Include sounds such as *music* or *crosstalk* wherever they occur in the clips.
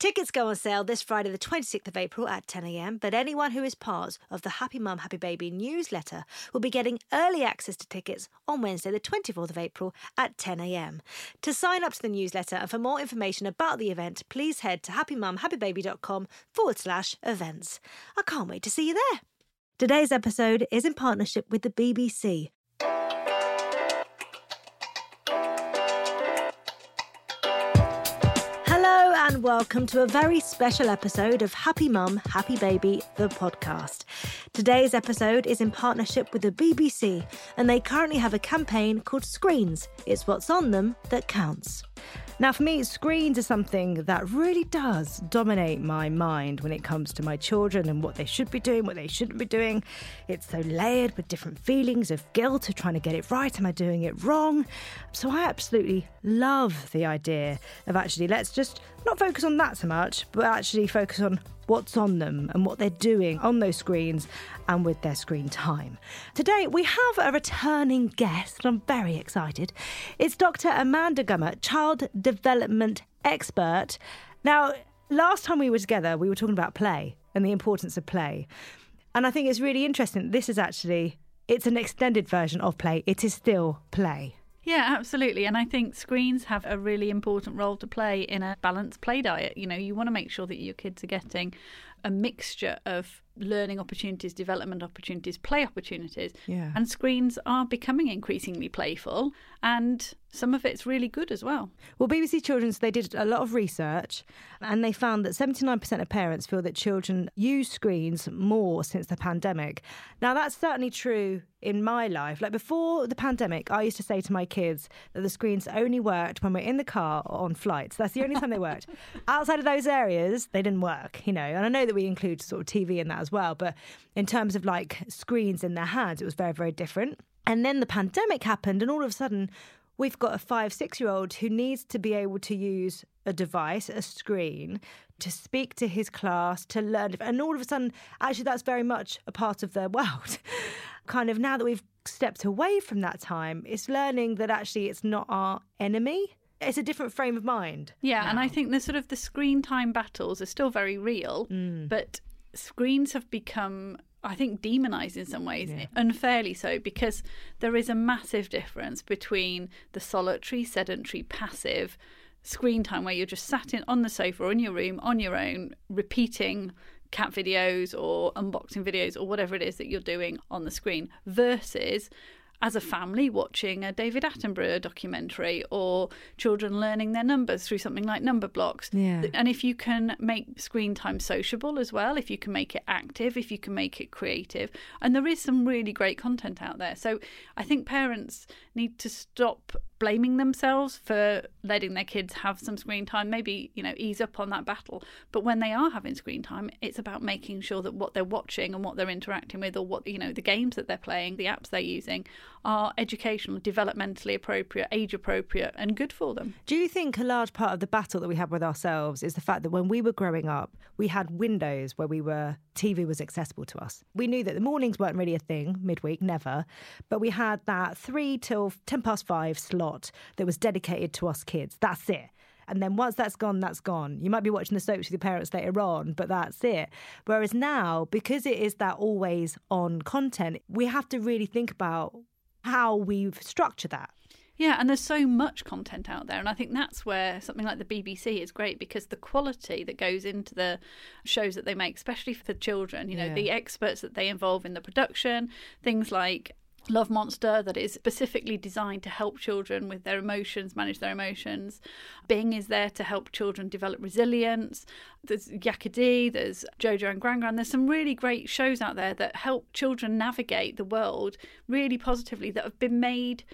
Tickets go on sale this Friday, the 26th of April at 10am, but anyone who is part of the Happy Mum, Happy Baby newsletter will be getting early access to tickets on Wednesday, the 24th of April at 10am. To sign up to the newsletter and for more information about the event, please head to happymumhappybaby.com forward slash events. I can't wait to see you there. Today's episode is in partnership with the BBC. Welcome to a very special episode of Happy Mum, Happy Baby, the podcast. Today's episode is in partnership with the BBC, and they currently have a campaign called Screens. It's what's on them that counts. Now, for me, screens are something that really does dominate my mind when it comes to my children and what they should be doing, what they shouldn't be doing. It's so layered with different feelings of guilt of trying to get it right. Am I doing it wrong? So I absolutely love the idea of actually let's just not focus on that so much, but actually focus on what's on them and what they're doing on those screens and with their screen time. Today, we have a returning guest, and I'm very excited. It's Dr. Amanda Gummer, child development expert. Now, last time we were together, we were talking about play and the importance of play. And I think it's really interesting. This is actually it's an extended version of play. It is still play. Yeah, absolutely. And I think screens have a really important role to play in a balanced play diet. You know, you want to make sure that your kids are getting a mixture of learning opportunities, development opportunities, play opportunities. Yeah. And screens are becoming increasingly playful and some of it's really good as well. Well, BBC Children's, they did a lot of research and they found that 79% of parents feel that children use screens more since the pandemic. Now, that's certainly true in my life. Like before the pandemic, I used to say to my kids that the screens only worked when we're in the car or on flights. That's the only time they worked. *laughs* Outside of those areas, they didn't work, you know. And I know that we include sort of TV in that as well, but in terms of like screens in their hands, it was very, very different. And then the pandemic happened, and all of a sudden, we've got a five, six year old who needs to be able to use a device, a screen, to speak to his class, to learn. And all of a sudden, actually, that's very much a part of their *laughs* world. kind of now that we've stepped away from that time, it's learning that actually it's not our enemy. It's a different frame of mind. Yeah, now. and I think the sort of the screen time battles are still very real, Mm. but screens have become I think demonized in some ways, unfairly so, because there is a massive difference between the solitary, sedentary, passive screen time where you're just sat in on the sofa or in your room on your own, repeating cat videos or unboxing videos or whatever it is that you're doing on the screen, versus as a family watching a David Attenborough documentary or children learning their numbers through something like Numberblocks. Yeah. And if you can make screen time sociable as well, if you can make it active, if you can make it creative, and there is some really great content out there. So I think parents need to stop blaming themselves for letting their kids have some screen time maybe you know ease up on that battle but when they are having screen time it's about making sure that what they're watching and what they're interacting with or what you know the games that they're playing the apps they're using are educational developmentally appropriate age appropriate and good for them Do you think a large part of the battle that we have with ourselves is the fact that when we were growing up, we had windows where we were TV was accessible to us. We knew that the mornings weren't really a thing midweek, never, but we had that three till ten past five slot that was dedicated to us kids. That's it. And then once that's gone, that's gone. You might be watching the soaps with your parents later on, but that's it. Whereas now, because it is that always on content, we have to really think about how we structure that. Yeah, and there's so much content out there. And I think that's where something like the BBC is great because the quality that goes into the shows that they make, especially for children, you know, Yeah. the experts that they involve in the production, things like Love Monster that is specifically designed to help children with their emotions, manage their emotions. Bing is there to help children develop resilience. There's Yakka Dee, there's Jojo and Gran Gran. There's some really great shows out there that help children navigate the world really positively that have been made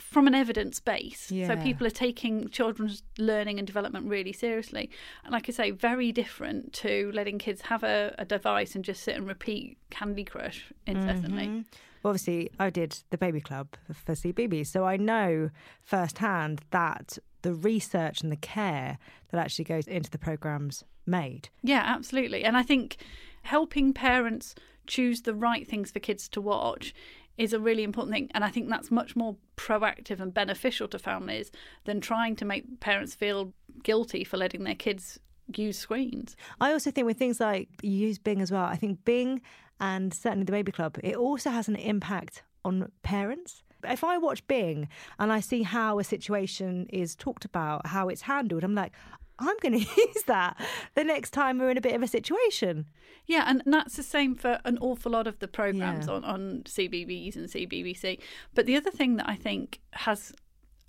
from an evidence base. Yeah. So people are taking children's learning and development really seriously. And like I say, very different to letting kids have a, a device and just sit and repeat Candy Crush incessantly. Mhm. Well, obviously, I did the baby club for CBeebies, so I know firsthand that the research and the care that actually goes into the programs made. Yeah, absolutely. And I think helping parents choose the right things for kids to watch is a really important thing. And I think that's much more proactive and beneficial to families than trying to make parents feel guilty for letting their kids use screens. I also think with things like you use Bing as well, I think Bing and certainly the Baby Club, it also has an impact on parents. If I watch Bing and I see how a situation is talked about, how it's handled, I'm like, I'm going *laughs* to use that the next time we're in a bit of a situation. Yeah, and that's the same for an awful lot of the programs Yeah. on, on CBeebies and CBBC. But the other thing that I think has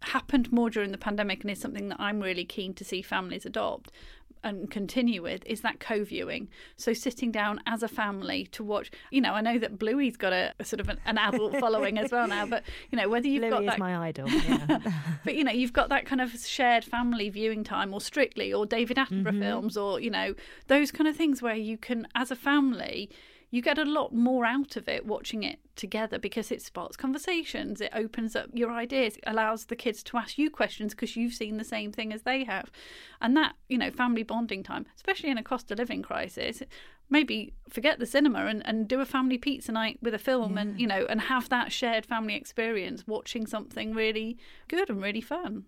happened more during the pandemic and is something that I'm really keen to see families adopt and continue with is that co-viewing. So sitting down as a family to watch. You know, I know that Bluey's got a, a sort of an, an adult *laughs* following as well now, but you know whether you've Louis got is that my idol. *laughs* Yeah. but you know you've got that kind of shared family viewing time or strictly or david attenborough Mm-hmm. films or you know those kind of things where you can as a family you get a lot more out of it watching it together because it sparks conversations it opens up your ideas it allows the kids to ask you questions because you've seen the same thing as they have. And that you know family bonding time especially in a cost of living crisis maybe forget the cinema and, and do a family pizza night with a film and you know and have that shared family experience watching something really good and really fun.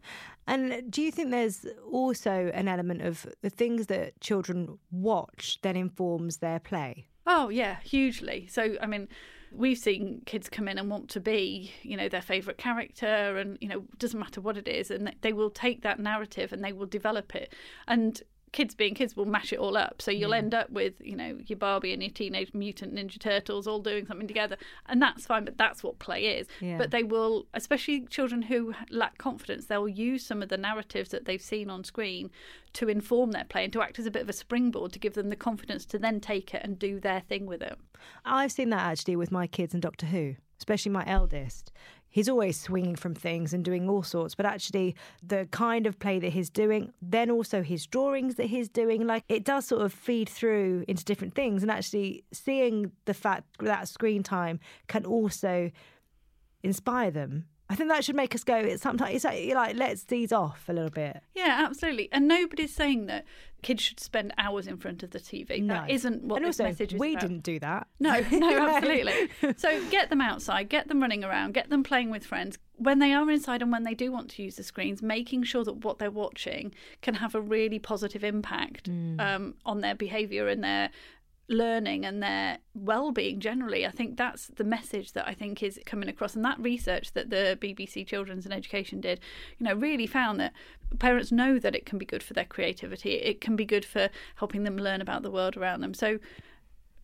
And do you think there's also an element of the things that children watch then informs their play? Oh yeah, hugely. So I mean, we've seen kids come in and want to be, you know, their favourite character, and you know, doesn't matter what it is, and they will take that narrative and they will develop it. And kids being kids will mash it all up. So you'll mm. end up with, you know, your Barbie and your Teenage Mutant Ninja Turtles all doing something together, and that's fine. But that's what play is. Yeah. But they will, especially children who lack confidence, they'll use some of the narratives that they've seen on screen to inform their play and to act as a bit of a springboard to give them the confidence to then take it and do their thing with it. I've seen that actually with my kids and Doctor Who, especially my eldest. He's always swinging from things and doing all sorts, but actually, the kind of play that he's doing, then also his drawings that he's doing, like it does sort of feed through into different things. And actually, seeing the fact that screen time can also inspire them. I think that should make us go. It's sometimes it's like, like let's ease off a little bit. Yeah, absolutely. And nobody's saying that kids should spend hours in front of the TV. No. That isn't what and this also, message is we about. didn't do that. No, no, *laughs* *laughs* absolutely. So get them outside, get them running around, get them playing with friends. When they are inside and when they do want to use the screens, making sure that what they're watching can have a really positive impact um, on their behaviour and their learning and their well-being generally i think that's the message that i think is coming across. And that research that the bbc children's and education did you know really found that parents know that it can be good for their creativity. It can be good for helping them learn about the world around them. So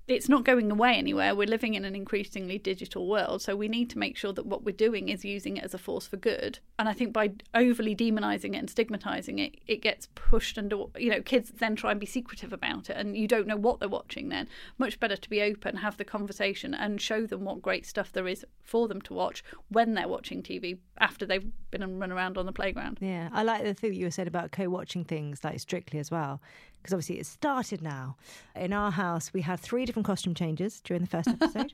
it's not going away anywhere. We're living in an increasingly digital world, so we need to make sure that what we're doing is using it as a force for good. And I think by overly demonizing it and stigmatizing it, it gets pushed under. You know, kids then try and be secretive about it, and you don't know what they're watching. Then, much better to be open, have the conversation, and show them what great stuff there is for them to watch when they're watching TV after they've been and run around on the playground. Yeah, I like the thing you said about co-watching things like strictly as well, because obviously it started now. In our house, we had three different costume changes during the first episode.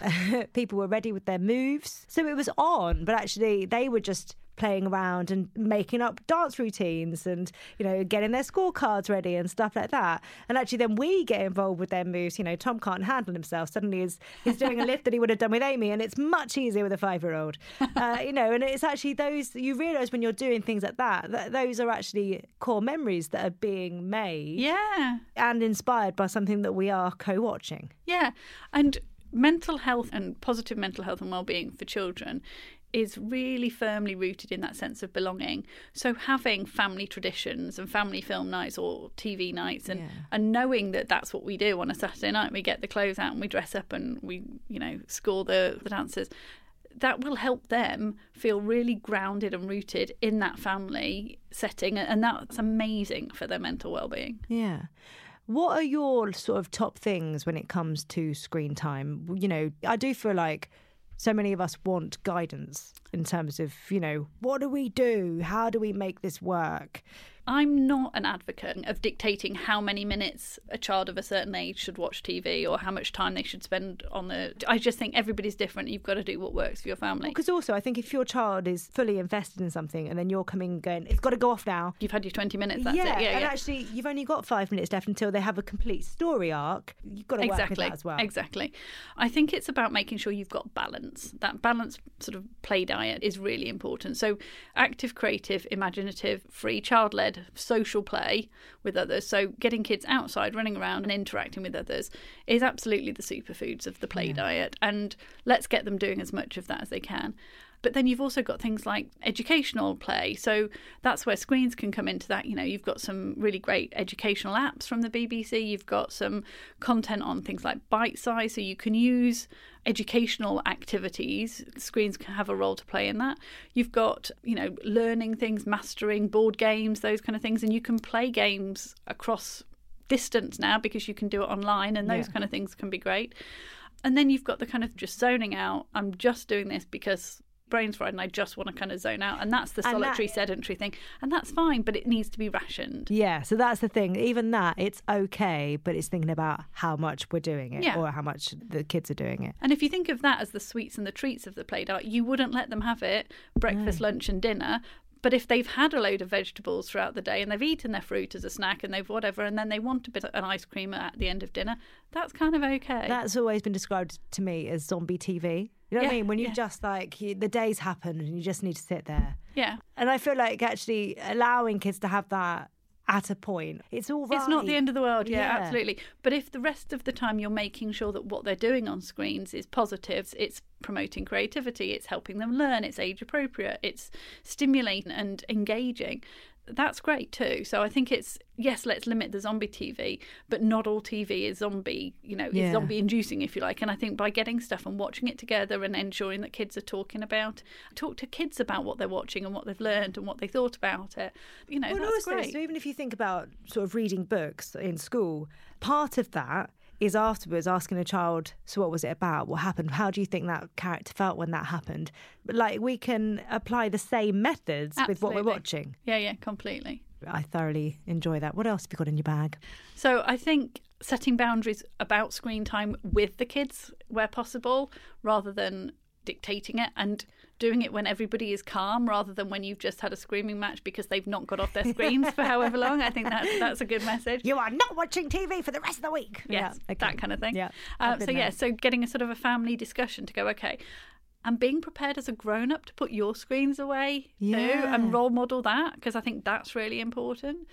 *laughs* *laughs* People were ready with their moves, so it was on, but actually they were just playing around and making up dance routines and you know getting their scorecards ready and stuff like that. And actually then we get involved with their moves you know tom can't handle himself. Suddenly he's, he's doing a *laughs* lift that he would have done with amy and it's much easier with a five year old uh, you know and it's actually those you realize when you're doing things like that that those are actually core memories that are being made Yeah, and inspired by something that we are co-watching. Yeah, and mental health and positive mental health and well-being for children is really firmly rooted in that sense of belonging. So having family traditions and family film nights or TV nights and Yeah. and knowing that that's what we do on a Saturday night, we get the clothes out and we dress up and we, you know, score the the dancers. that will help them feel really grounded and rooted in that family setting. And that's amazing for their mental well being. Yeah. What are your sort of top things when it comes to screen time? You know, I do feel like so many of us want guidance in terms of, you know, what do we do? How do we make this work? I'm not an advocate of dictating how many minutes a child of a certain age should watch TV or how much time they should spend on the. I just think everybody's different. You've got to do what works for your family. Because also, I think if your child is fully invested in something and then you're coming going, it's got to go off now. You've had your 20 minutes, that's yeah, it. Yeah, and yeah. actually, you've only got five minutes left until they have a complete story arc. You've got to work with exactly that as well. exactly i think it's about making sure you've got balance that balance sort of play diet is really important so active creative imaginative free social play with others. So getting kids outside running around and interacting with others is absolutely the superfoods of the play diet. And let's get them doing as much of that as they can but then you've also got things like educational play. So that's where screens can come into that. You know, you've got some really great educational apps from the BBC. You've got some content on things like Bitesize. So you can use educational activities. Screens can have a role to play in that. You've got, you know, learning things, mastering, board games, those kind of things. And you can play games across distance now because you can do it online and those Yeah. kind of things can be great. And then you've got the kind of just zoning out. I'm just doing this because brain's fried and I just want to kind of zone out. And that's the And that- solitary sedentary thing. And that's fine, but it needs to be rationed. Yeah, so that's the thing. Even that, it's okay, but it's thinking about how much we're doing it Yeah. or how much the kids are doing it. And if you think of that as the sweets and the treats of the play diet, you wouldn't let them have it breakfast, lunch, and dinner. But if they've had a load of vegetables throughout the day and they've eaten their fruit as a snack and they've whatever, and then they want a bit of an ice cream at the end of dinner, that's kind of okay. That's always been described to me as zombie TV. You know what I mean? When you yeah. just like, you, the days happen and you just need to sit there. yeah. And I feel like actually allowing kids to have that at a point, it's all right. It's not the end of the world, yeah, Yeah. absolutely. But if the rest of the time you're making sure that what they're doing on screens is positives, it's promoting creativity, it's helping them learn, it's age appropriate, it's stimulating and engaging, that's great too. So I think it's yes, let's limit the zombie TV, but not all TV is zombie, you know, Yeah. is zombie inducing if you like. And I think by getting stuff and watching it together and ensuring that kids are talking about talk to kids about what they're watching and what they've learned and what they thought about it. You know, Well, that's also, great. so even if you think about sort of reading books in school, part of that is afterwards asking a child, so what was it about? What happened? How do you think that character felt when that happened? But like we can apply the same methods with what we're watching. Yeah, yeah, completely. I thoroughly enjoy that. What else have you got in your bag? So I think setting boundaries about screen time with the kids where possible rather than dictating it and doing it when everybody is calm rather than when you've just had a screaming match because they've not got off their screens for however long. I think that's that's a good message. You are not watching TV for the rest of the week. Yes, Yeah, okay. that kind of thing. Yeah, Uh, so yeah, so getting a sort of a family discussion to go, okay, and being prepared as a grown up to put your screens away too, and role model that because I think that's really important.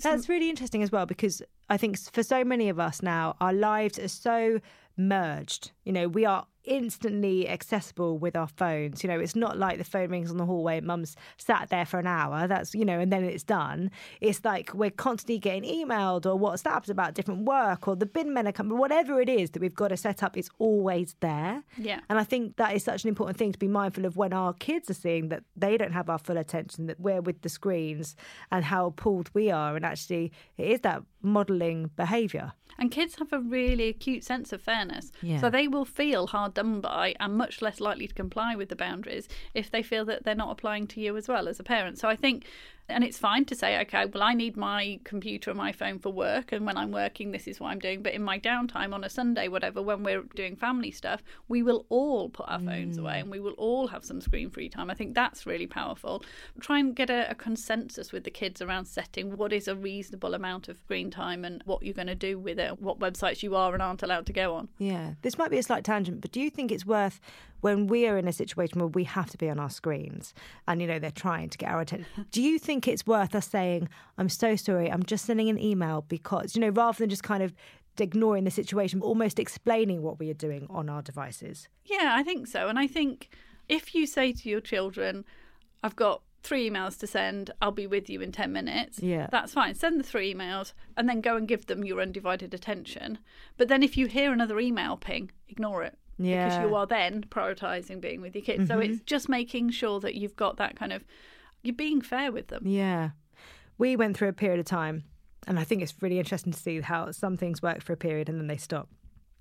That's really interesting as well because I think for so many of us now, our lives are so merged. You know, we are instantly accessible with our phones. You know, it's not like the phone rings on the hallway and mum's sat there for an hour. That's, you know, and then it's done. It's like we're constantly getting emailed or WhatsApps about different work or the bin men are coming, whatever it is that we've got to set up, it's always there. Yeah. And I think that is such an important thing to be mindful of when our kids are seeing that they don't have our full attention, that we're with the screens and how pulled we are. And actually, it is that modelling behaviour. And kids have a really acute sense of fairness. Yeah. So they will feel hard done by and much less likely to comply with the boundaries if they feel that they're not applying to you as well as a parent. So I think, and it's fine to say, okay, well, I need my computer and my phone for work. And when I'm working, this is what I'm doing. But in my downtime on a Sunday, whatever, when we're doing family stuff, we will all put our phones mm. away and we will all have some screen free time. I think that's really powerful. Try and get a, a consensus with the kids around setting what is a reasonable amount of screen time and what you're going to do with it, what websites you are and aren't allowed to go on. Yeah. This might be a slight tangent, but do you think it's worth when we are in a situation where we have to be on our screens and, you know, they're trying to get our attention? *laughs* do you think it's worth us saying, I'm so sorry, I'm just sending an email because, you know, rather than just kind of ignoring the situation, but almost explaining what we are doing on our devices? Yeah, I think so. And I think if you say to your children, I've got three emails to send, I'll be with you in 10 minutes, Yeah. that's fine. Send the three emails and then go and give them your undivided attention. But then if you hear another email ping, ignore it. Because you are then prioritizing being with your kids. So Mhm. it's just making sure that you've got that kind of you're being fair with them. Yeah. We went through a period of time, and I think it's really interesting to see how some things work for a period and then they stop.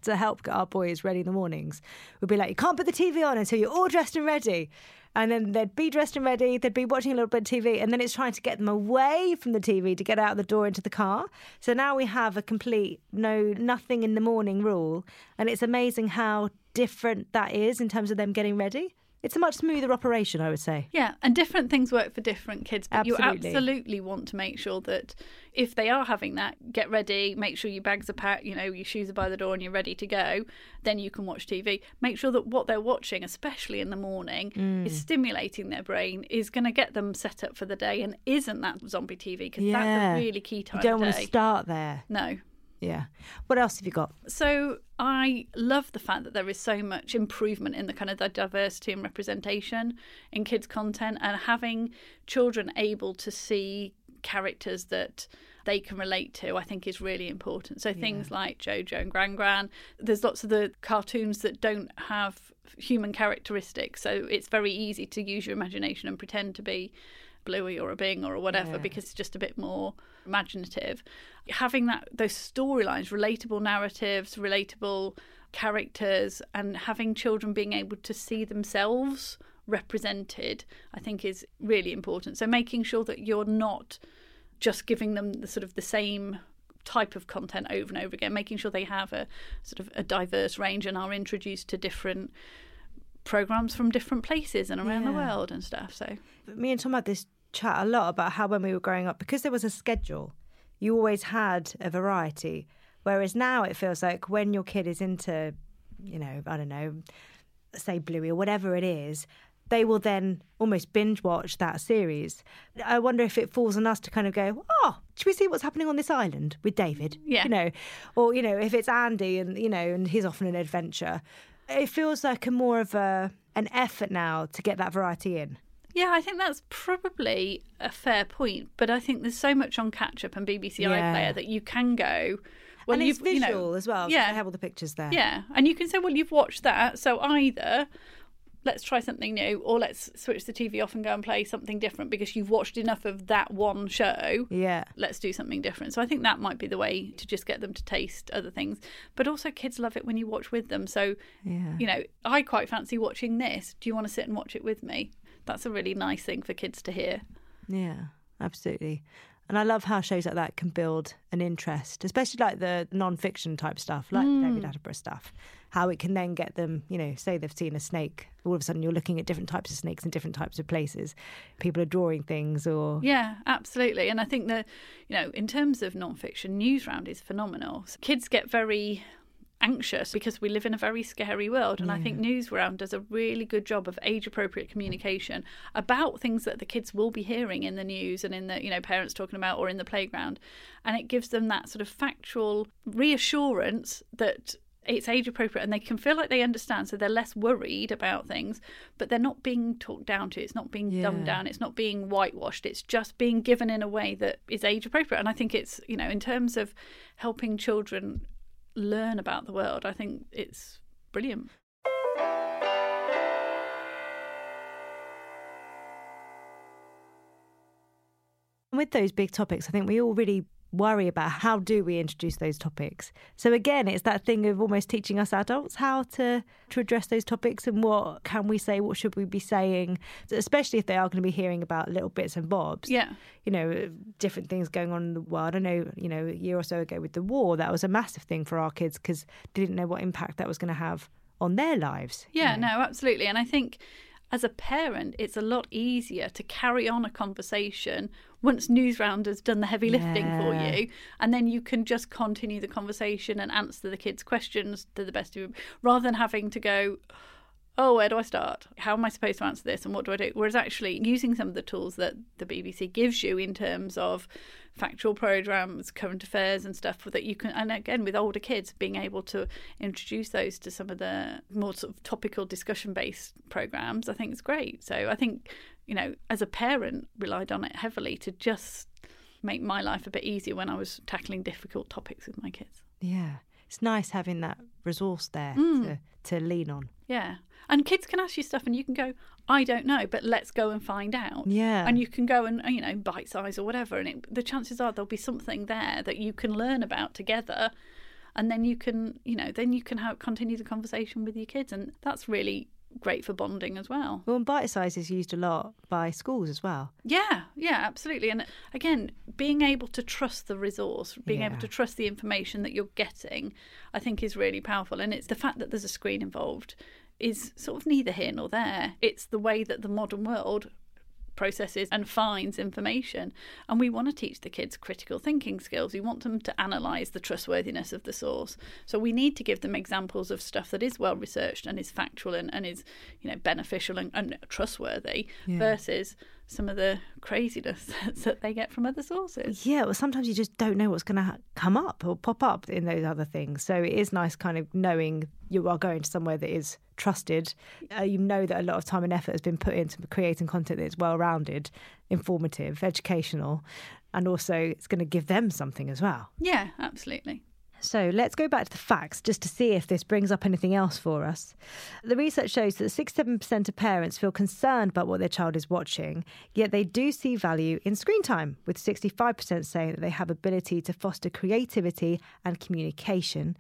To help get our boys ready in the mornings, we'd be like, you can't put the TV on until you're all dressed and ready. And then they'd be dressed and ready, they'd be watching a little bit of TV, and then it's trying to get them away from the TV to get out the door into the car. So now we have a complete no, nothing in the morning rule. And it's amazing how different that is in terms of them getting ready. It's a much smoother operation, I would say. Yeah, and different things work for different kids, but you Absolutely. absolutely want to make sure that if they are having that, get ready, make sure your bags are packed, you know, your shoes are by the door and you're ready to go, then you can watch TV. Make sure that what they're watching, especially in the morning, Mm. is stimulating their brain, is going to get them set up for the day and isn't that zombie TV because Yeah. that's a really key time You don't want to start there. no. Yeah. What else have you got? So I love the fact that there is so much improvement in the kind of the diversity and representation in kids' content and having children able to see characters that they can relate to, I think is really important. So things like Jojo and Gran Gran, there's lots of the cartoons that don't have human characteristics, so it's very easy to use your imagination and pretend to be Bluey or a Bing or whatever Yeah. because it's just a bit more imaginative. Having that those storylines, relatable narratives, relatable characters, and having children being able to see themselves represented, I think is really important. So making sure that you're not just giving them the sort of the same type of content over and over again, making sure they have a sort of a diverse range and are introduced to different programs from different places and around the world and stuff. So Me and Tom had this chat a lot about how when we were growing up, because there was a schedule, you always had a variety. Whereas now it feels like when your kid is into, you know, I don't know, say Bluey or whatever it is, they will then almost binge watch that series. I wonder if it falls on us to kind of go, oh, should we see what's happening on this island with David? Yeah. You know, or, you know, if it's Andy and, you know, and he's off on an adventure. It feels like a more of a an effort now to get that variety in. Yeah, I think that's probably a fair point. But I think there's so much on Catch Up and BBC Yeah. iPlayer that you can go. Well, and it's you've- you know, visual as well. yeah. they have all the pictures there. Yeah, and you can say, well, you've watched that, so either let's try something new, or let's switch the TV off and go and play something different because you've watched enough of that one show. Yeah. Let's do something different. So I think that might be the way to just get them to taste other things. But also, kids love it when you watch with them. So, Yeah. you know, I quite fancy watching this. Do you want to sit and watch it with me? That's a really nice thing for kids to hear. Yeah, absolutely. And I love how shows like that can build an interest, especially like the non-fiction type stuff, like hmm. David Attenborough stuff. How it can then get them, you know, say they've seen a snake, all of a sudden you're looking at different types of snakes in different types of places. People are drawing things, or Yeah, absolutely. And I think that, you know, in terms of non-fiction, Newsround is phenomenal. So kids get very anxious because we live in a very scary world. And I think Newsround does a really good job of age appropriate communication about things that the kids will be hearing in the news and in the you know parents talking about or in the playground. And it gives them that sort of factual reassurance that it's age appropriate and they can feel like they understand. So they're less worried about things but they're not being talked down to. It's not being dumbed down. It's not being whitewashed. It's just being given in a way that is age appropriate and i think it's you know in terms of helping children learn about the world i think it's brilliant. With those big topics, I think we all really worry about how do we introduce those topics. So again, it's that thing of almost teaching us adults how to to address those topics and what can we say, what should we be saying, especially if they are going to be hearing about little bits and bobs. yeah You know, different things going on in the world. I know, you know, a year or so ago with the war, that was a massive thing for our kids because they didn't know what impact that was going to have on their lives. you Yeah, know. no, absolutely. And I think as a parent, it's a lot easier to carry on a conversation once Newsround has done the heavy lifting for you. And then you can just continue the conversation and answer the kids' questions to the best of your rather than having to go, oh, where do I start? How am I supposed to answer this? And what do I do? Whereas actually using some of the tools that the BBC gives you in terms of factual programs, current affairs, and stuff that you can, and again, with older kids, being able to introduce those to some of the more sort of topical discussion based programs, I think is great. So I think, you know, as a parent, relied on it heavily to just make my life a bit easier when I was tackling difficult topics with my kids. Yeah. It's nice having that resource there Mm. to, to lean on. Yeah. And kids can ask you stuff and you can go, I don't know, but let's go and find out. Yeah. And you can go and, you know, Bitesize or whatever. And it, the chances are there'll be something there that you can learn about together. And then you can, you know, then you can have, continue the conversation with your kids. And that's really great for bonding as well. Well, and Bitesize is used a lot by schools as well. Yeah, yeah, absolutely. And again, being able to trust the resource, being able to trust the information that you're getting, I think is really powerful. And it's the fact that there's a screen involved is sort of neither here nor there. It's the way that the modern world processes and finds information. And we want to teach the kids critical thinking skills. We want them to analyse the trustworthiness of the source. So we need to give them examples of stuff that is well researched and is factual and, and is, you know, beneficial and, and trustworthy Yeah. versus some of the craziness *laughs* that they get from other sources. Yeah, well, sometimes you just don't know what's going to ha- come up or pop up in those other things. So it is nice kind of knowing you are going to somewhere that is trusted. Uh, you know that a lot of time and effort has been put into creating content that is well rounded, informative, educational, and also it's going to give them something as well. Yeah, absolutely. So let's go back to the facts just to see if this brings up anything else for us. The research shows that 67% of parents feel concerned about what their child is watching, yet they do see value in screen time, with 65% saying that they have ability to foster creativity and communication.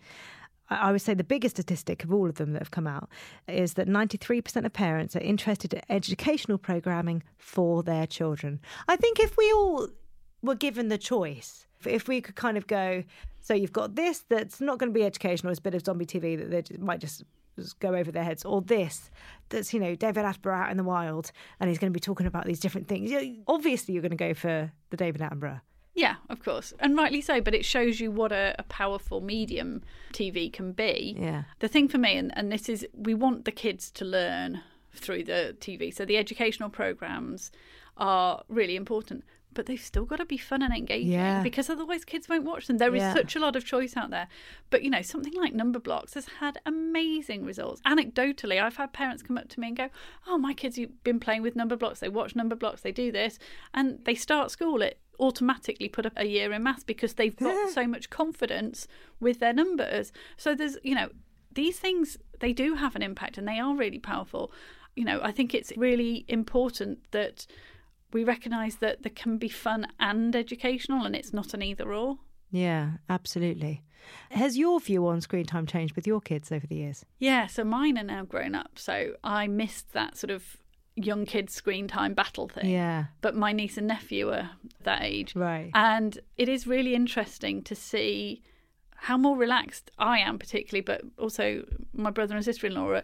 I would say the biggest statistic of all of them that have come out is that 93% of parents are interested in educational programming for their children. I think if we all were given the choice, if we could kind of go, so you've got this that's not going to be educational, it's a bit of zombie TV that they just, might just, just go over their heads, or this that's, you know, David Attenborough out in the wild and he's going to be talking about these different things. You know, obviously, you're going to go for the David Attenborough. Yeah, of course. And rightly so, but it shows you what a, a powerful medium TV can be. Yeah. The thing for me, and, and this is, we want the kids to learn through the TV. So the educational programs are really important, but they've still got to be fun and engaging Yeah. because otherwise kids won't watch them. There is Yeah. such a lot of choice out there. But, you know, something like Numberblocks has had amazing results. Anecdotally, I've had parents come up to me and go, Oh, my kids have been playing with Numberblocks. They watch Numberblocks, they do this. And they start school, it automatically put up a year in maths because they've got so much confidence with their numbers. So there's, you know, these things, they do have an impact and they are really powerful. You know, I think it's really important that we recognise that there can be fun and educational and it's not an either or. Yeah, absolutely. Has your view on screen time changed with your kids over the years? Yeah, so mine are now grown up, so I missed that sort of young kids screen time battle thing. Yeah, But my niece and nephew are that age. right. And it is really interesting to see how more relaxed I am, particularly, but also my brother and sister in law are.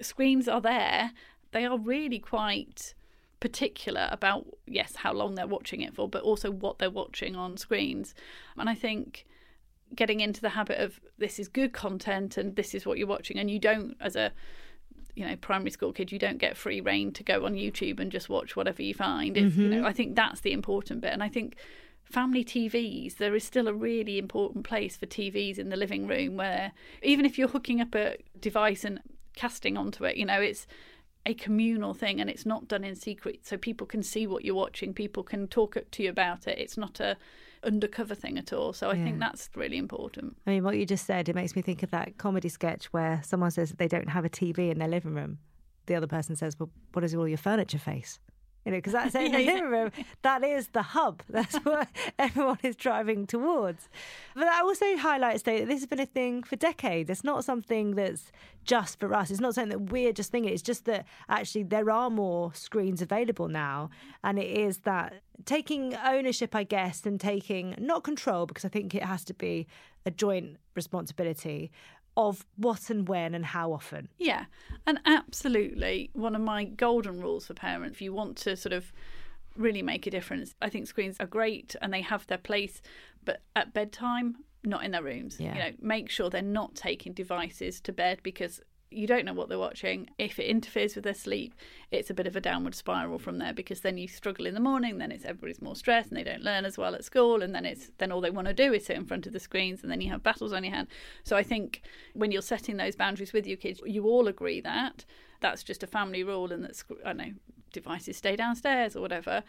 Screens are there. They are really quite particular about, yes, how long they're watching it for, but also what they're watching on screens. And I think getting into the habit of this is good content and this is what you're watching, and you don't, as a you know primary school kid you don't get free reign to go on youtube and just watch whatever you find. If, you know mm-hmm. i think that's the important bit. And i think family tvs there is still a really important place for tvs in the living room where even if you're hooking up a device and casting onto it you know it's a communal thing and it's not done in secret so people can see what you're watching people can talk to you about it it's not a undercover thing at all so i think that's really important I mean, what you just said, it makes me think of that comedy sketch where someone says that they don't have a TV in their living room. The other person says, Well, what does all your furniture face? You know, because *laughs* that's in the Yeah. living room. That is the hub. *laughs* That's what everyone is driving towards. But that also highlights, though, that this has been a thing for decades. It's not something that's just for us. It's not something that we're just thinking. It's just that actually there are more screens available now. And it is that taking ownership, I guess, and taking not control, because I think it has to be a joint responsibility of what and when and how often. Yeah, and absolutely one of my golden rules for parents. If you want to sort of really make a difference, I think screens are great and they have their place, but at bedtime, not in their rooms. Yeah. You know, make sure they're not taking devices to bed because you don't know what they're watching. If it interferes with their sleep, it's a bit of a downward spiral from there because then you struggle in the morning, then it's everybody's more stressed and they don't learn as well at school and then it's then all they want to do is sit in front of the screens and then you have battles on your hand. So I think when you're setting those boundaries with your kids, you all agree that that's just a family rule and that I know devices stay downstairs or whatever.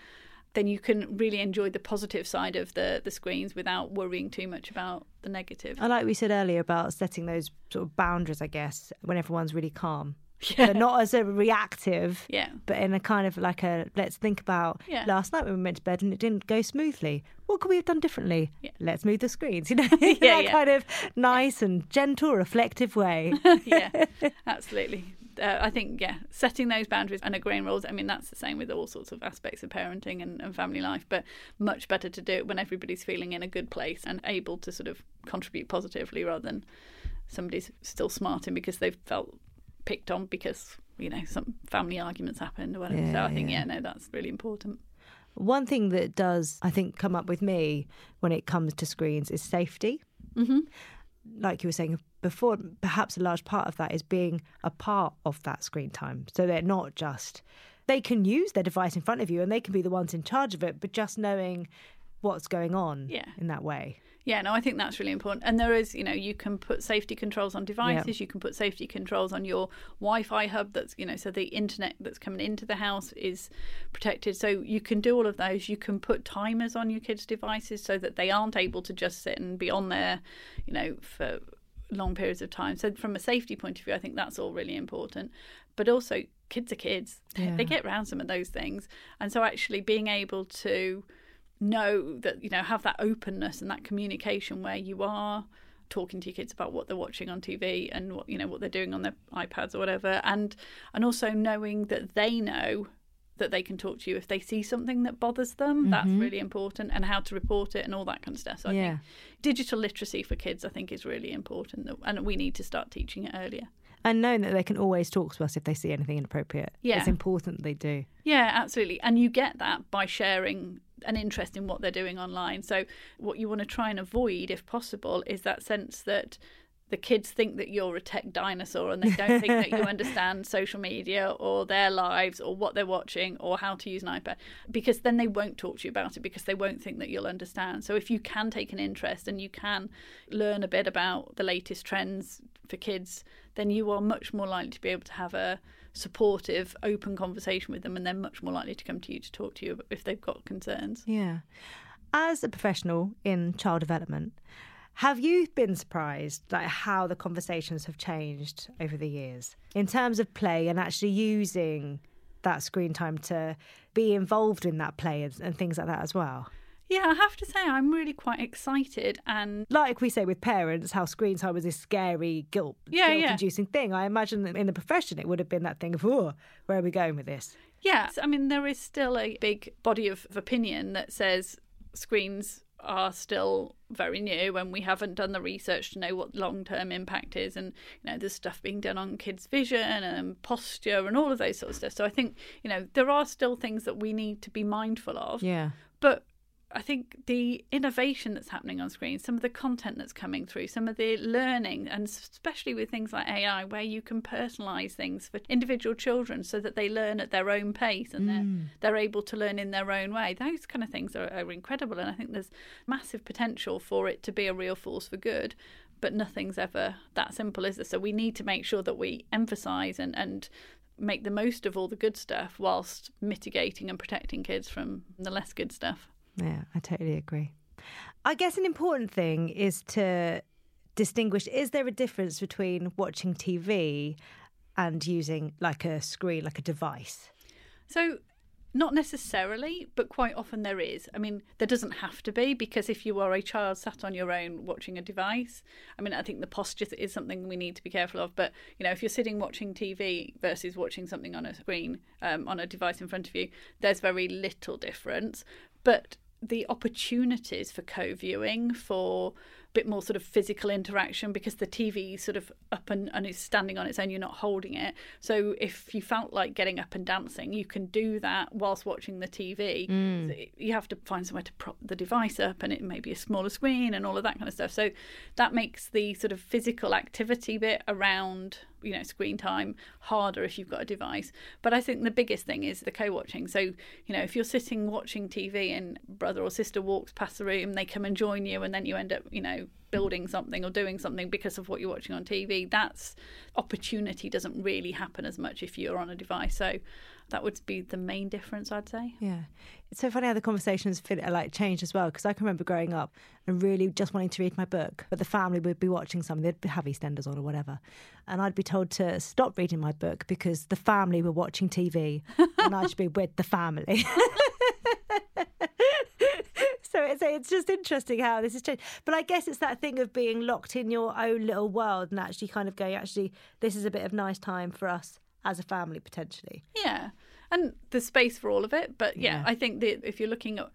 Then you can really enjoy the positive side of the the screens without worrying too much about the negative. I like we said earlier about setting those sort of boundaries, I guess, when everyone's really calm. *laughs* Yeah. So not as a reactive, Yeah. but in a kind of like a let's think about Yeah. last night when we went to bed and it didn't go smoothly. What could we have done differently? Yeah. Let's move the screens, you *laughs* know, *laughs* in Yeah, that kind of nice and gentle, reflective way. yeah, absolutely. Uh, I think, yeah, setting those boundaries and agreeing rules. I mean, that's the same with all sorts of aspects of parenting and, and family life, but much better to do it when everybody's feeling in a good place and able to sort of contribute positively rather than somebody's still smarting because they've felt picked on because, you know, some family arguments happened or whatever. so Yeah, I think, yeah. yeah, no, that's really important. One thing that does, I think, come up with me when it comes to screens is safety. hmm like you were saying before, perhaps a large part of that is being a part of that screen time. So they're not just, they can use their device in front of you and they can be the ones in charge of it, but just knowing what's going on Yeah. in that way. Yeah, no, I think that's really important. And there is, you know, you can put safety controls on devices, you can put safety controls on your Wi Fi hub that's, you know, so the internet that's coming into the house is protected. So you can do all of those. You can put timers on your kids' devices so that they aren't able to just sit and be on there, you know, for long periods of time. So from a safety point of view, I think that's all really important. But also, kids are kids. Yeah. They get around some of those things. And so actually being able to know that you know have that openness and that communication where you are talking to your kids about what they're watching on TV and what you know what they're doing on their iPads or whatever. And and also knowing that they know that they can talk to you if they see something that bothers them that's mm-hmm. really important and how to report it and all that kind of stuff. So I Yeah. think digital literacy for kids I think is really important and we need to start teaching it earlier And knowing that they can always talk to us if they see anything inappropriate. Yeah. It's important that they do. Yeah, absolutely. And you get that by sharing an interest in what they're doing online. So, what you want to try and avoid, if possible, is that sense that the kids think that you're a tech dinosaur and they don't think that you *laughs* understand social media or their lives or what they're watching or how to use an iPad because then they won't talk to you about it because they won't think that you'll understand. So if you can take an interest and you can learn a bit about the latest trends for kids, then you are much more likely to be able to have a supportive, open conversation with them and they're much more likely to come to you to talk to you if they've got concerns. Yeah. As a professional in child development, have you been surprised like how the conversations have changed over the years in terms of play and actually using that screen time to be involved in that play and, and things like that as well? Yeah, I have to say I'm really quite excited and Like we say with parents, how screen time was this scary guilt, Yeah, yeah. guilt-inducing thing. I imagine that in the profession it would have been that thing of, oh, where are we going with this? Yeah, I mean, there is still a big body of, of opinion that says screens are still very new and we haven't done the research to know what long term impact is and you know there's stuff being done on kids vision and posture and all of those sort of stuff so i think you know there are still things that we need to be mindful of Yeah. but I think the innovation that's happening on screen, some of the content that's coming through, some of the learning, and especially with things like AI, where you can personalize things for individual children so that they learn at their own pace and they're, mm. they're able to learn in their own way. Those kind of things are, are incredible. And I think there's massive potential for it to be a real force for good. But nothing's ever that simple, is there? So we need to make sure that we emphasize and, and make the most of all the good stuff whilst mitigating and protecting kids from the less good stuff. Yeah, I totally agree. I guess an important thing is to distinguish is there a difference between watching TV and using like a screen, like a device? So, not necessarily, but quite often there is. I mean, there doesn't have to be because if you are a child sat on your own watching a device, I mean, I think the posture is something we need to be careful of. But, you know, if you're sitting watching TV versus watching something on a screen, um, on a device in front of you, there's very little difference. But the opportunities for co viewing, for a bit more sort of physical interaction because the TV is sort of up and, and is standing on its own, you're not holding it. So if you felt like getting up and dancing, you can do that whilst watching the TV. Mm. So you have to find somewhere to prop the device up and it may be a smaller screen and all of that kind of stuff. So that makes the sort of physical activity bit around you know screen time harder if you've got a device. But i think the biggest thing is the co-watching. So you know if you're sitting watching tv and brother or sister walks past the room they come and join you and then you end up you know building something or doing something because of what you're watching on TV. That's opportunity doesn't really happen as much if you're on a device. So that would be the main difference, I'd say. Yeah, it's so funny how the conversations fit uh, like changed as well. Because I can remember growing up and really just wanting to read my book, but the family would be watching something. They'd have EastEnders on or whatever, and I'd be told to stop reading my book because the family were watching TV, and I'd be with the family. *laughs* so it's it's just interesting how this has changed. But I guess it's that thing of being locked in your own little world and actually kind of going, actually, this is a bit of nice time for us as a family potentially. Yeah, and the space for all of it. But yeah, Yeah. I think that if you're looking at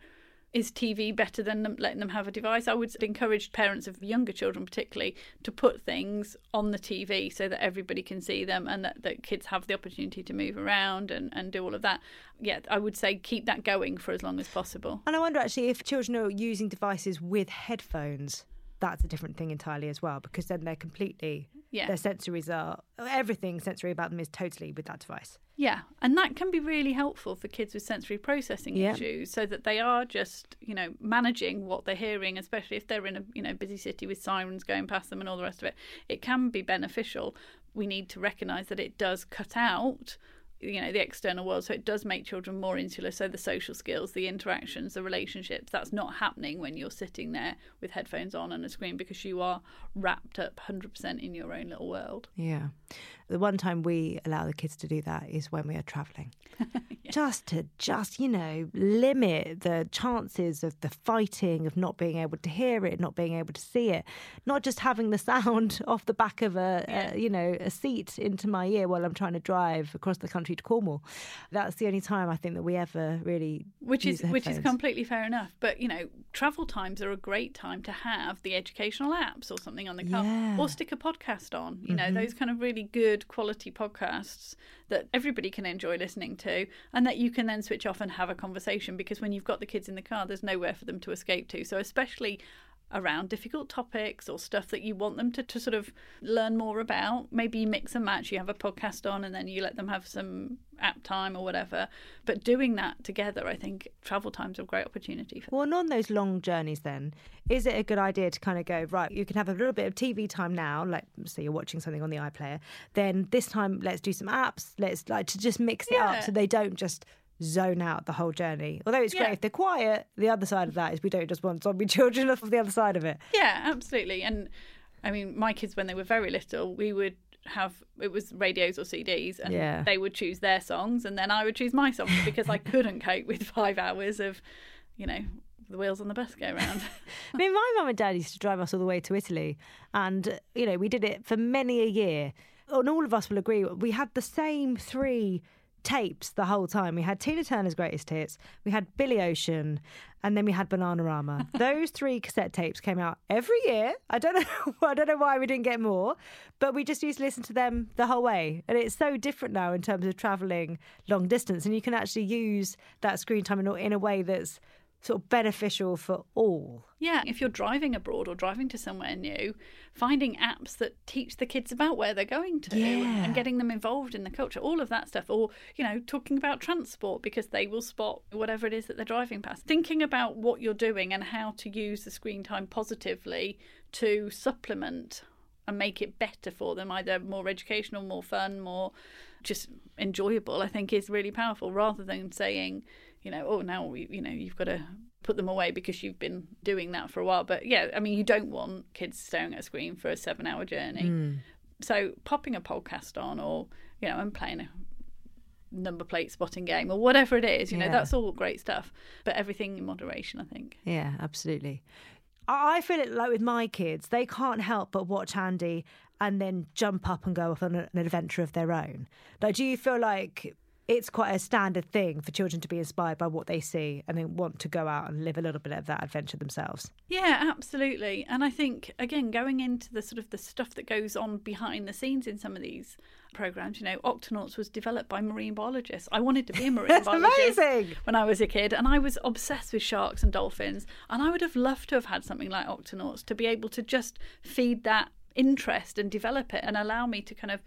is TV better than letting them have a device? I would encourage parents of younger children, particularly, to put things on the TV so that everybody can see them and that, that kids have the opportunity to move around and, and do all of that. Yeah, I would say keep that going for as long as possible. And I wonder actually if children are using devices with headphones, that's a different thing entirely as well, because then they're completely, Yeah. their sensories are, everything sensory about them is totally with that device. Yeah, and that can be really helpful for kids with sensory processing Yeah. issues, so that they are just, you know, managing what they're hearing, especially if they're in a, you know, busy city with sirens going past them and all the rest of it. It can be beneficial. We need to recognise that it does cut out, you know, the external world, so it does make children more insular. So the social skills, the interactions, the relationships, that's not happening when you're sitting there with headphones on and a screen because you are wrapped up 100% in your own little world. Yeah. The one time we allow the kids to do that is when we are travelling. *laughs* Just to just, you know, limit the chances of the fighting, of not being able to hear it, not being able to see it, not just having the *laughs* sound off the back of a, Yeah. a you know, a seat into my ear while I'm trying to drive across the country to Cornwall. That's the only time I think that we ever really which is which is completely fair enough but you know travel times are a great time to have the educational apps or something on the car Yeah. Mm-hmm. or stick a podcast on you know those kind of really good quality podcasts that everybody can enjoy listening to and that you can then switch off and have a conversation because when you've got the kids in the car there's nowhere for them to escape to. So especially around difficult topics or stuff that you want them to, to sort of learn more about. Maybe you mix and match, you have a podcast on and then you let them have some app time or whatever. But doing that together, I think travel times are a great opportunity for Well, and on those long journeys, then, is it a good idea to kind of go, right, you can have a little bit of TV time now, like, say you're watching something on the iPlayer, then this time let's do some apps, let's like to just mix it Yeah. up so they don't just zone out the whole journey. Although it's Yeah. great if they're quiet, the other side of that is we don't just want zombie *laughs* children off of the other side of it. Yeah, absolutely. And I mean, my kids, when they were very little, we would have it was radios or CDs, and Yeah. they would choose their songs, and then I would choose my songs because I couldn't cope with five hours of, you know, the wheels on the bus go round. *laughs* I mean, my mum and dad used to drive us all the way to Italy, and you know, we did it for many a year. And all of us will agree, we had the same three tapes the whole time. We had Tina Turner's greatest hits, we had Billy Ocean, and then we had Bananarama. *laughs* Those three cassette tapes came out every year. I don't know, *laughs* I don't know why we didn't get more, but we just used to listen to them the whole way. And it's so different now in terms of traveling long distance, and you can actually use that screen time in a, in a way that's sort of beneficial for all. Yeah, if you're driving abroad or driving to somewhere new, finding apps that teach the kids about where they're going to Yeah. and getting them involved in the culture, all of that stuff. Or, you know, talking about transport because they will spot whatever it is that they're driving past. Thinking about what you're doing and how to use the screen time positively to supplement and make it better for them, either more educational, more fun, more just enjoyable, I think is really powerful rather than saying, you know, oh, now, we, you know, you've got to put them away because you've been doing that for a while. But yeah, I mean, you don't want kids staring at a screen for a seven hour journey. Hmm. So popping a podcast on or, you know, and playing a number plate spotting game or whatever it is, you know, that's all great stuff. But everything in moderation, I think. Yeah, absolutely. I I feel it like with my kids, they can't help but watch Andy and then jump up and go off on an adventure of their own. Like, do you feel like it's quite a standard thing for children to be inspired by what they see and then want to go out and live a little bit of that adventure themselves? Yeah, absolutely. And I think again, going into the sort of the stuff that goes on behind the scenes in some of these programs, you know, Octonauts was developed by marine biologists. I wanted to be a marine *laughs* That's biologist amazing. when I was a kid, and I was obsessed with sharks and dolphins. And I would have loved to have had something like Octonauts to be able to just feed that interest and develop it and allow me to kind of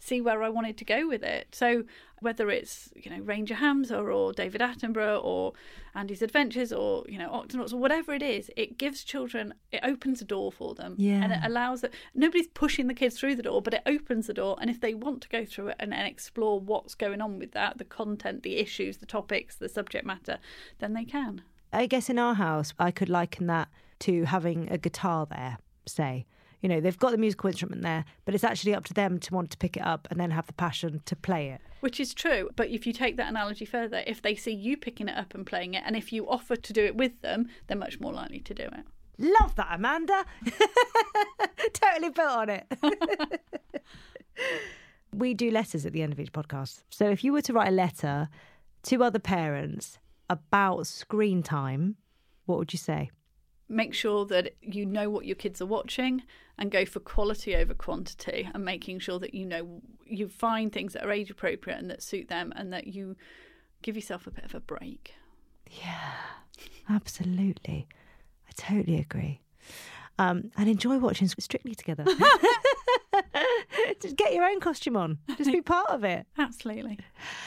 see where I wanted to go with it. So whether it's you know Ranger Hamza or David Attenborough or Andy's Adventures or you know Octonauts or whatever it is, it gives children it opens a door for them, Yeah. and it allows that nobody's pushing the kids through the door, but it opens the door, and if they want to go through it and, and explore what's going on with that, the content, the issues, the topics, the subject matter, then they can. I guess in our house, I could liken that to having a guitar there, say. You know, they've got the musical instrument there, but it's actually up to them to want to pick it up and then have the passion to play it. Which is true, but if you take that analogy further, if they see you picking it up and playing it, and if you offer to do it with them, they're much more likely to do it. Love that, Amanda. *laughs* totally built on it. *laughs* we do letters at the end of each podcast. So if you were to write a letter to other parents about screen time, what would you say? Make sure that you know what your kids are watching and go for quality over quantity and making sure that you know you find things that are age appropriate and that suit them and that you give yourself a bit of a break. Yeah, absolutely. I totally agree. Um, and enjoy watching Strictly together. *laughs* *laughs* Just get your own costume on. Just be *laughs* part of it. Absolutely.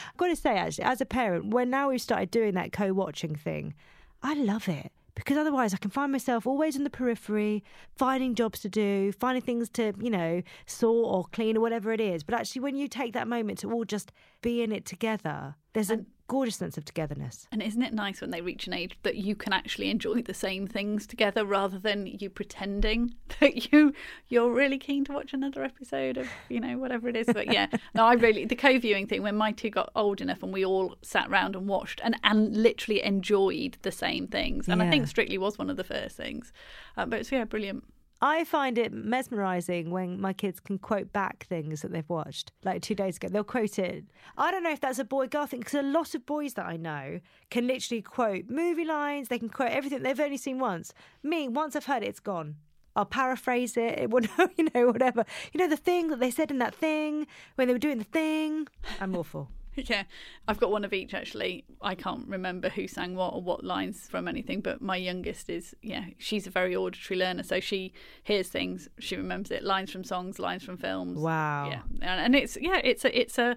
I've got to say, actually, as a parent, when now we've started doing that co-watching thing, I love it because otherwise I can find myself always in the periphery, finding jobs to do, finding things to, you know, sort or clean or whatever it is. But actually, when you take that moment to all just be in it together, there's a gorgeous sense of togetherness. And isn't it nice when they reach an age that you can actually enjoy the same things together rather than you pretending *laughs* that you you're really keen to watch another episode of you know whatever it is. But yeah, *laughs* no, I really the co-viewing thing when my two got old enough and we all sat round and watched and and literally enjoyed the same things. And I think Strictly was one of the first things. Uh, but it's yeah, brilliant. I find it mesmerizing when my kids can quote back things that they've watched. Like two days ago, they'll quote it. I don't know if that's a boy girl thing because a lot of boys that I know can literally quote movie lines. They can quote everything they've only seen once. Me, once I've heard it, it's gone. I'll paraphrase it. It will, *laughs* you know, whatever. You know, the thing that they said in that thing when they were doing the thing. I'm awful. *laughs* Yeah, I've got one of each actually. I can't remember who sang what or what lines from anything, but my youngest is, yeah, she's a very auditory learner. So she hears things, she remembers it, lines from songs, lines from films. Wow. Yeah. And, it's, yeah, it's a, it's a,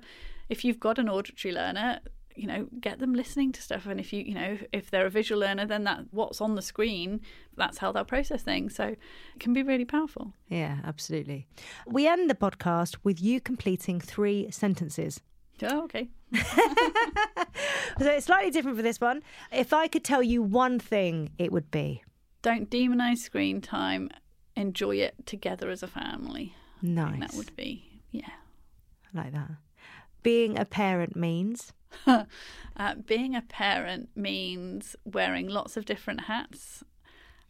if you've got an auditory learner, you know, get them listening to stuff. And if you, you know, if, if they're a visual learner, then that what's on the screen, that's how they'll process things. So it can be really powerful. Yeah, absolutely. We end the podcast with you completing three sentences. Oh, okay. *laughs* So it's slightly different for this one. If I could tell you one thing, it would be Don't demonize screen time. Enjoy it together as a family. Nice. that would be, yeah. I like that. Being a parent means *laughs* uh, being a parent means wearing lots of different hats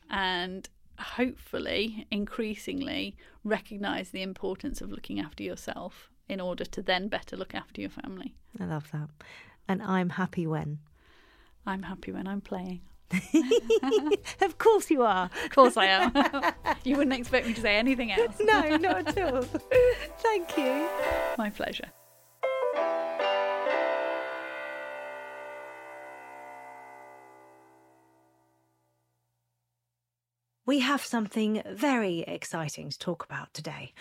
and hopefully increasingly recognize the importance of looking after yourself in order to then better look after your family. I love that. And I'm happy when. I'm happy when I'm playing. *laughs* of course you are. Of course I am. *laughs* you wouldn't expect me to say anything else. No, not at all. *laughs* Thank you. My pleasure. We have something very exciting to talk about today.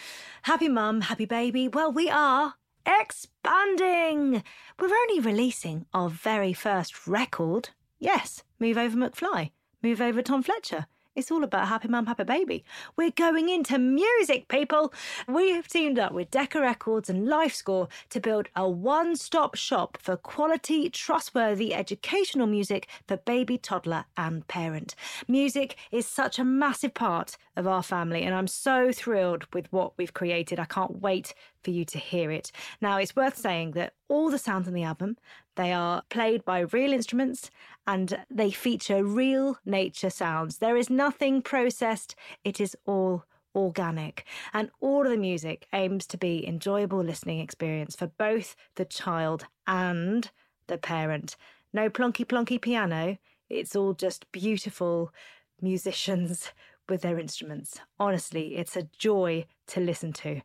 Happy mum, happy baby. Well, we are expanding. We're only releasing our very first record. Yes, Move Over McFly, Move Over Tom Fletcher. It's all about Happy Mum, Happy Baby. We're going into music, people. We have teamed up with Decca Records and LifeScore to build a one stop shop for quality, trustworthy educational music for baby, toddler, and parent. Music is such a massive part of our family, and I'm so thrilled with what we've created. I can't wait for you to hear it. Now, it's worth saying that all the sounds on the album they are played by real instruments and they feature real nature sounds. There is nothing processed. It is all organic. And all of the music aims to be enjoyable listening experience for both the child and the parent. No plonky plonky piano. It's all just beautiful musicians with their instruments. Honestly, it's a joy to listen to.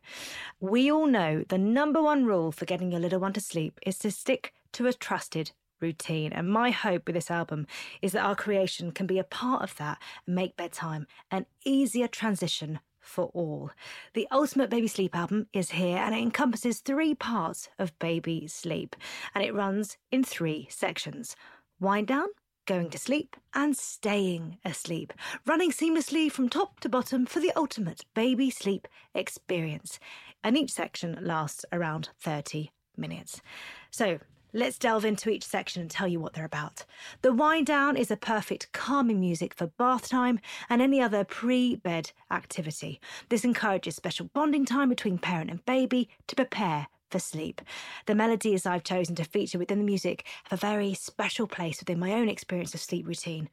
We all know the number one rule for getting your little one to sleep is to stick to a trusted routine. And my hope with this album is that our creation can be a part of that and make bedtime an easier transition for all. The Ultimate Baby Sleep album is here and it encompasses three parts of baby sleep and it runs in three sections wind down, going to sleep, and staying asleep, running seamlessly from top to bottom for the ultimate baby sleep experience. And each section lasts around 30 minutes. So Let's delve into each section and tell you what they're about. The wind down is a perfect calming music for bath time and any other pre bed activity. This encourages special bonding time between parent and baby to prepare for sleep. The melodies I've chosen to feature within the music have a very special place within my own experience of sleep routine.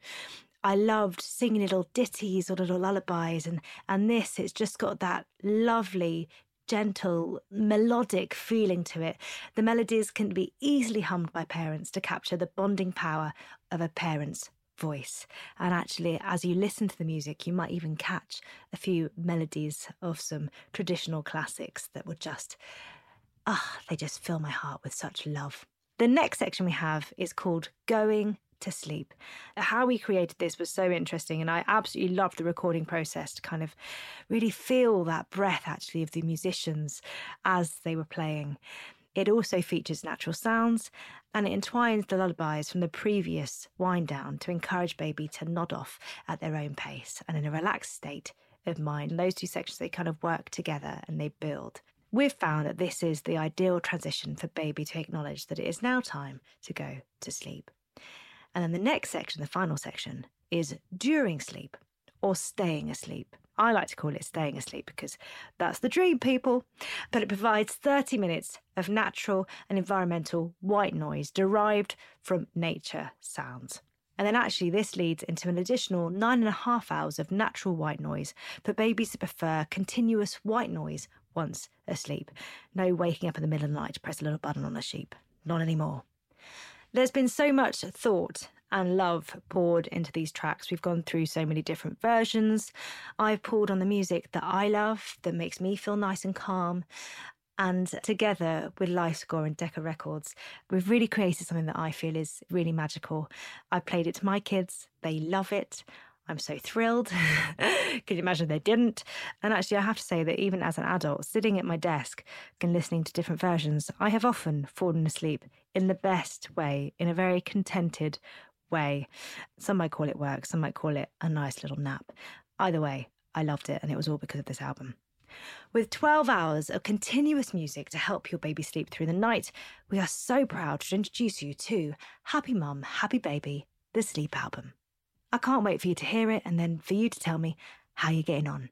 I loved singing little ditties or little lullabies, and, and this, it's just got that lovely gentle, melodic feeling to it. The melodies can be easily hummed by parents to capture the bonding power of a parent's voice. And actually, as you listen to the music, you might even catch a few melodies of some traditional classics that would just, ah, they just fill my heart with such love. The next section we have is called Going to sleep. How we created this was so interesting, and I absolutely loved the recording process to kind of really feel that breath actually of the musicians as they were playing. It also features natural sounds and it entwines the lullabies from the previous wind down to encourage baby to nod off at their own pace and in a relaxed state of mind. those two sections they kind of work together and they build. We've found that this is the ideal transition for baby to acknowledge that it is now time to go to sleep. And then the next section, the final section, is during sleep or staying asleep. I like to call it staying asleep because that's the dream, people. But it provides 30 minutes of natural and environmental white noise derived from nature sounds. And then actually, this leads into an additional nine and a half hours of natural white noise for babies to prefer continuous white noise once asleep. No waking up in the middle of the night to press a little button on a sheep. Not anymore. There's been so much thought and love poured into these tracks. We've gone through so many different versions. I've pulled on the music that I love, that makes me feel nice and calm. And together with LifeScore and Decca Records, we've really created something that I feel is really magical. I played it to my kids, they love it. I'm so thrilled. *laughs* Can you imagine they didn't? And actually, I have to say that even as an adult, sitting at my desk and listening to different versions, I have often fallen asleep in the best way, in a very contented way. Some might call it work, some might call it a nice little nap. Either way, I loved it, and it was all because of this album. With 12 hours of continuous music to help your baby sleep through the night, we are so proud to introduce you to Happy Mum, Happy Baby, the Sleep Album. I can't wait for you to hear it and then for you to tell me how you're getting on.